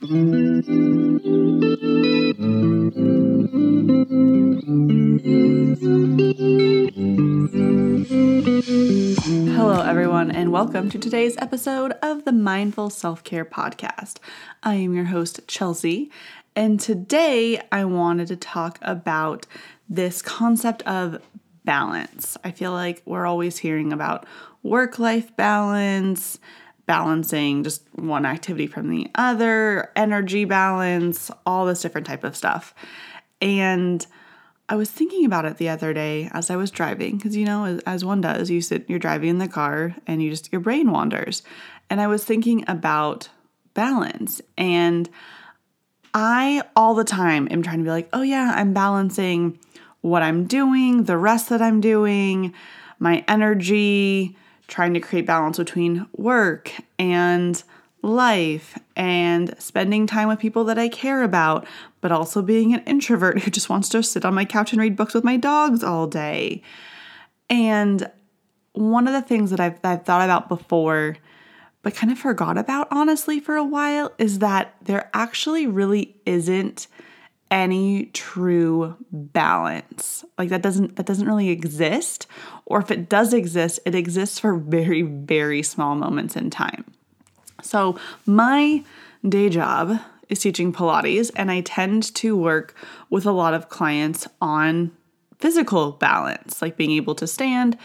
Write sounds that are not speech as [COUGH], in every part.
Hello, everyone, and welcome to today's episode of the Mindful Self Care Podcast. I am your host, Chelsea, and today I wanted to talk about this concept of balance. I feel like we're always hearing about work life balance, balancing just one activity from the other, energy balance, all this different type of stuff. And I was thinking about it the other day as I was driving because you know as, as, one does you sit you're driving in the car and you just your brain wanders and I was thinking about balance and I all the time am trying to be like oh yeah I'm balancing what I'm doing the rest that I'm doing my energy trying to create balance between work and life and spending time with people that I care about, but also being an introvert who just wants to sit on my couch and read books with my dogs all day. And one of the things that I've, I've thought about before, but kind of forgot about honestly for a while, is that there actually really isn't any true balance. Like that doesn't that doesn't really exist or if it does exist, it exists for very very small moments in time. So, my day job is teaching Pilates, and I tend to work with a lot of clients on physical balance, like being able to stand,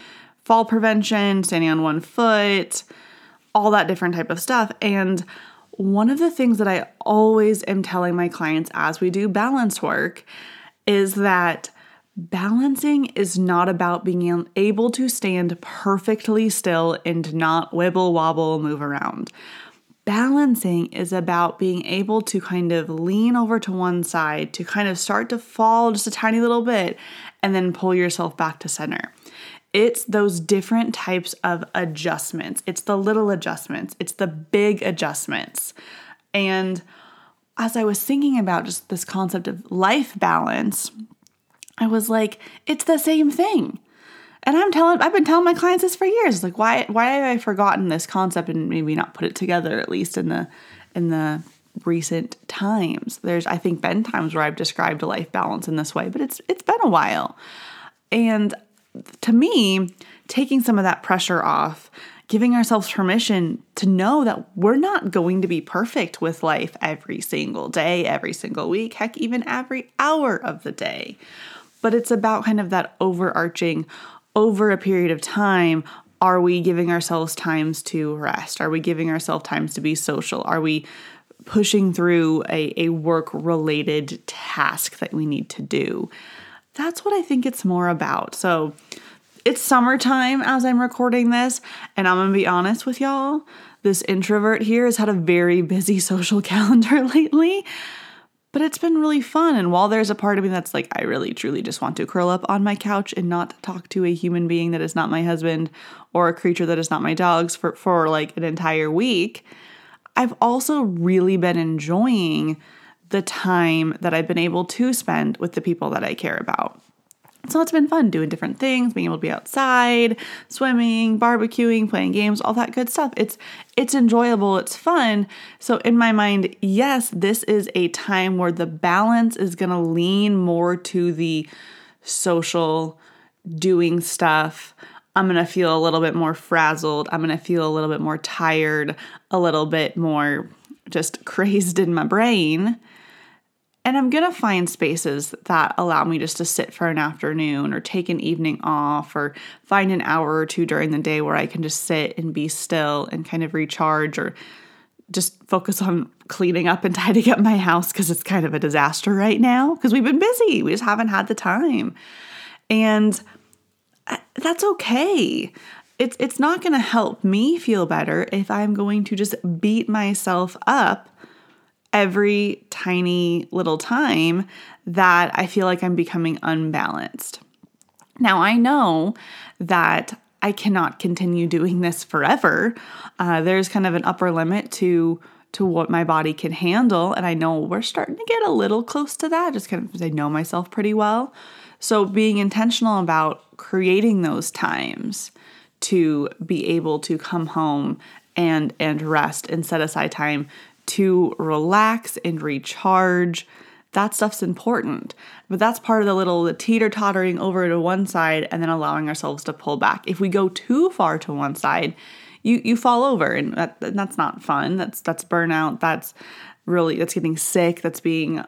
fall prevention, standing on one foot, all that different type of stuff. And one of the things that I always am telling my clients as we do balance work is that balancing is not about being able to stand perfectly still and not wibble wobble move around. Balancing is about being able to kind of lean over to one side, to kind of start to fall just a tiny little bit, and then pull yourself back to center. It's those different types of adjustments. It's the little adjustments, it's the big adjustments. And as I was thinking about just this concept of life balance, I was like, it's the same thing. And I'm telling I've been telling my clients this for years. Like why why have I forgotten this concept and maybe not put it together at least in the in the recent times. There's I think been times where I've described a life balance in this way, but it's it's been a while. And to me, taking some of that pressure off, giving ourselves permission to know that we're not going to be perfect with life every single day, every single week, heck, even every hour of the day. But it's about kind of that overarching over a period of time, are we giving ourselves times to rest? Are we giving ourselves times to be social? Are we pushing through a, a work related task that we need to do? That's what I think it's more about. So it's summertime as I'm recording this, and I'm gonna be honest with y'all. This introvert here has had a very busy [LAUGHS] social calendar lately but it's been really fun. And while there's a part of me that's like, I really truly just want to curl up on my couch and not talk to a human being that is not my husband or a creature that is not my dogs for, for like an entire week, I've also really been enjoying the time that I've been able to spend with the people that I care about. So it's been fun doing different things, being able to be outside, swimming, barbecuing, playing games, all that good stuff. It's it's enjoyable, it's fun. So in my mind, yes, this is a time where the balance is going to lean more to the social doing stuff. I'm going to feel a little bit more frazzled. I'm going to feel a little bit more tired, a little bit more just [LAUGHS] crazed in my brain. And I'm going to find spaces that allow me just to sit for an afternoon or take an evening off or find an hour or two during the day where I can just sit and be still and kind of recharge or just focus on cleaning up and [LAUGHS] tidying up my house because it's kind of a disaster right now because we've been busy. We just haven't had the time. And uh, that's okay. It's it's not going to help me feel better if I'm going to just beat myself up every tiny little time that I feel like I'm becoming unbalanced. Now, I know that I cannot continue doing this forever. Uh, there's kind of an upper limit to to what my body can handle, and I know we're starting to get a little close to that. Just kind of I know myself pretty well, so being intentional about creating those times to be able to come home and and rest and set aside time to relax and recharge. That stuff's important. But that's part of the little teeter tottering over to one side and then allowing ourselves to pull back. If we go too far to one side, you you fall over and, that, and that's not fun. That's that's burnout. That's really that's getting sick. That's being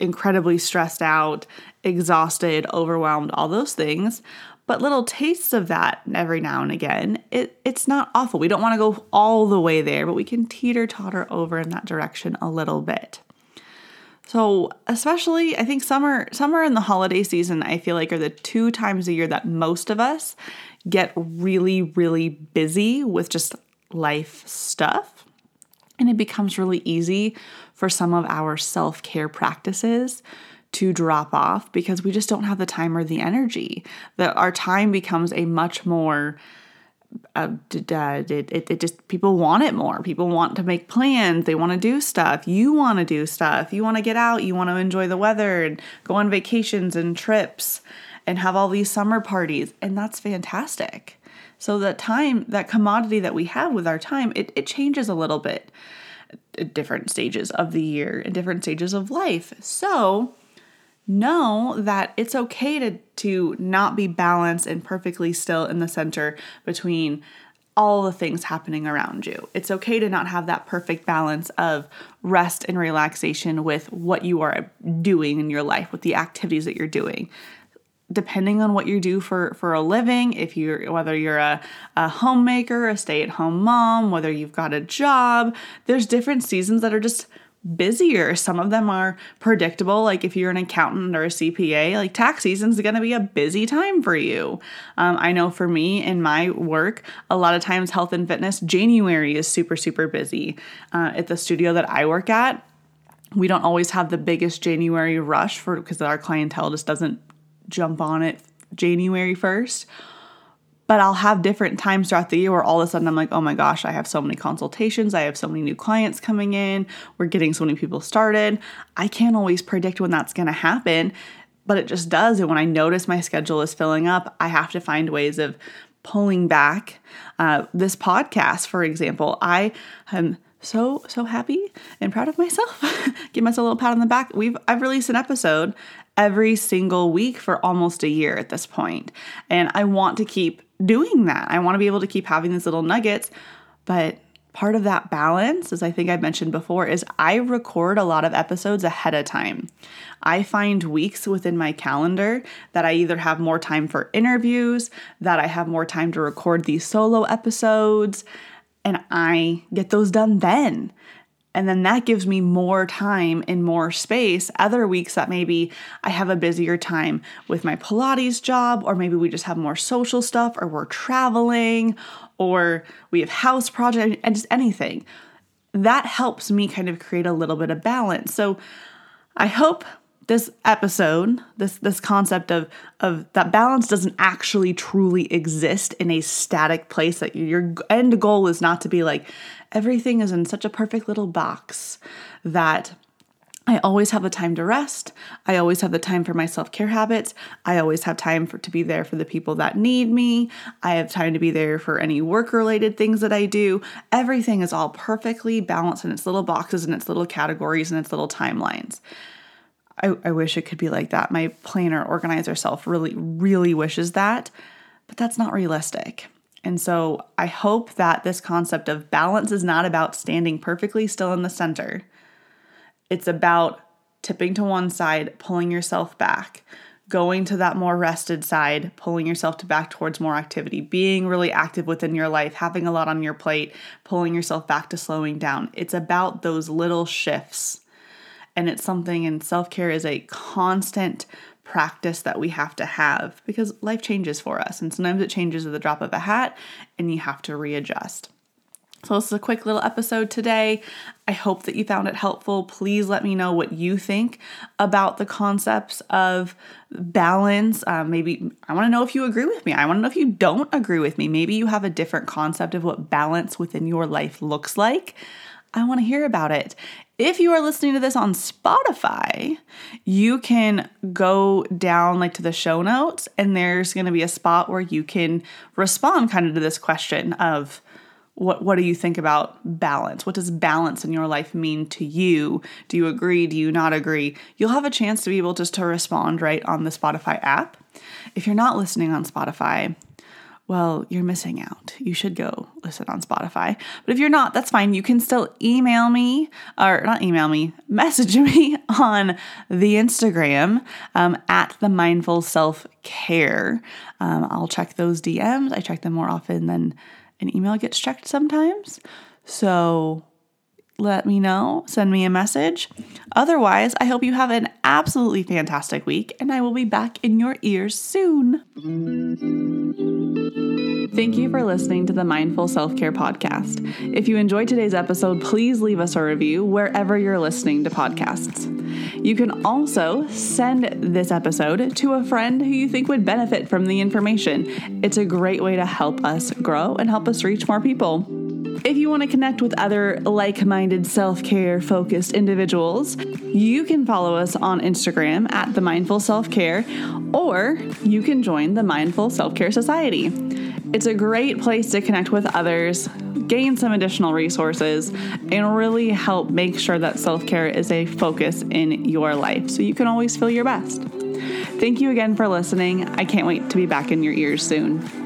incredibly stressed out, exhausted, overwhelmed, all those things. But little tastes of that every now and again, it, it's not awful. We don't want to go all the way there, but we can teeter totter over in that direction a little bit. So, especially I think summer summer and the holiday season I feel like are the two times a year that most of us get really really busy with just life stuff. And it becomes really easy for some of our self-care practices to drop off because we just don't have the time or the energy. That our time becomes a much more uh, it, it, it just people want it more. People want to make plans. They want to do stuff. You want to do stuff. You want to get out. You want to enjoy the weather and go on vacations and trips and have all these summer parties. And that's fantastic. So that time, that commodity that we have with our time, it, it changes a little bit at different stages of the year and different stages of life. So know that it's okay to, to not be balanced and perfectly still in the center between all the things happening around you. It's okay to not have that perfect balance of rest and relaxation with what you are doing in your life, with the activities that you're doing. Depending on what you do for, for a living, if you're whether you're a, a homemaker, a stay-at-home mom, whether you've got a job, there's different seasons that are just busier. Some of them are predictable, like if you're an accountant or a CPA, like tax season is going to be a busy time for you. Um, I know for me in my work, a lot of times health and fitness, January is super, super busy. Uh, at the studio that I work at, we don't always have the biggest January rush for because our clientele just doesn't jump on it January 1st but I'll have different times throughout the year where all of a sudden I'm like, oh my gosh, I have so many consultations, I have so many new clients coming in, we're getting so many people started. I can't always predict when that's gonna happen, but it just does. And when I notice my schedule is filling up, I have to find ways of pulling back. Uh, this podcast, for example, I am so so happy and proud of myself. [LAUGHS] Give myself a little pat on the back. We've I've released an episode every single week for almost a year at this point, and I want to keep doing that. I want to be able to keep having these little nuggets, but part of that balance, as I think I've mentioned before, is I record a lot of episodes ahead of time. I find weeks within my calendar that I either have more time for interviews, that I have more time to record these solo episodes, and I get those done then. And then that gives me more time and more space. Other weeks that maybe I have a busier time with my Pilates job, or maybe we just have more social stuff, or we're traveling, or we have house projects, and just anything. That helps me kind of create a little bit of balance. So I hope this episode, this this concept of of that balance doesn't actually truly exist in a static place that your end goal is not to be like everything is in such a perfect little box that I always have the time to rest. I always have the time for my self care habits. I always have time for to be there for the people that need me. I have time to be there for any work related things that I do. Everything is all perfectly balanced in its little boxes and its little categories and its little timelines. I, I wish it could be like that. My planner organizer self really, really wishes that, but that's not realistic. And so I hope that this concept of balance is not about standing perfectly still in the center. It's about tipping to one side, pulling yourself back, going to that more rested side, pulling yourself to back towards more activity, being really active within your life, having a lot on your plate, pulling yourself back to slowing down. It's about those little shifts. And it's something, and self care is a constant practice that we have to have because life changes for us and sometimes it changes at the drop of a hat and you have to readjust. So, this is a quick little episode today. I hope that you found it helpful. Please let me know what you think about the concepts of balance. Um, maybe I want to know if you agree with me. I want to know if you don't agree with me. Maybe you have a different concept of what balance within your life looks like. I want to hear about it. If you are listening to this on Spotify, you can go down like to the show notes and there's going to be a spot where you can respond kind of to this question of what what do you think about balance? What does balance in your life mean to you? Do you agree? Do you not agree? You'll have a chance to be able just to respond right on the Spotify app. If you're not listening on Spotify, well, you're missing out. You should go listen on Spotify. But if you're not, that's fine. You can still email me, or not email me, [LAUGHS] message me on the Instagram um, at the mindful self care. Um, I'll check those DMs. I check them more often than an email gets checked sometimes. So let me know, send me a message. Otherwise, I hope you have an absolutely fantastic week, and I will be back in your ears soon. Thank you for listening to the Mindful Self Care Podcast. If you enjoyed today's episode, please leave us a review wherever you're listening to podcasts. You can also send this episode to a friend who you think would benefit from the information. It's a great way to help us grow and help us reach more people. If you want to connect with other like minded self care focused individuals, you can follow us on Instagram at The Mindful Self Care, or you can join the Mindful Self Care Society. It's a great place to connect with others, gain some additional resources, and really help make sure that self care is a focus in your life so you can always feel your best. Thank you again for listening. I can't wait to be back in your ears soon.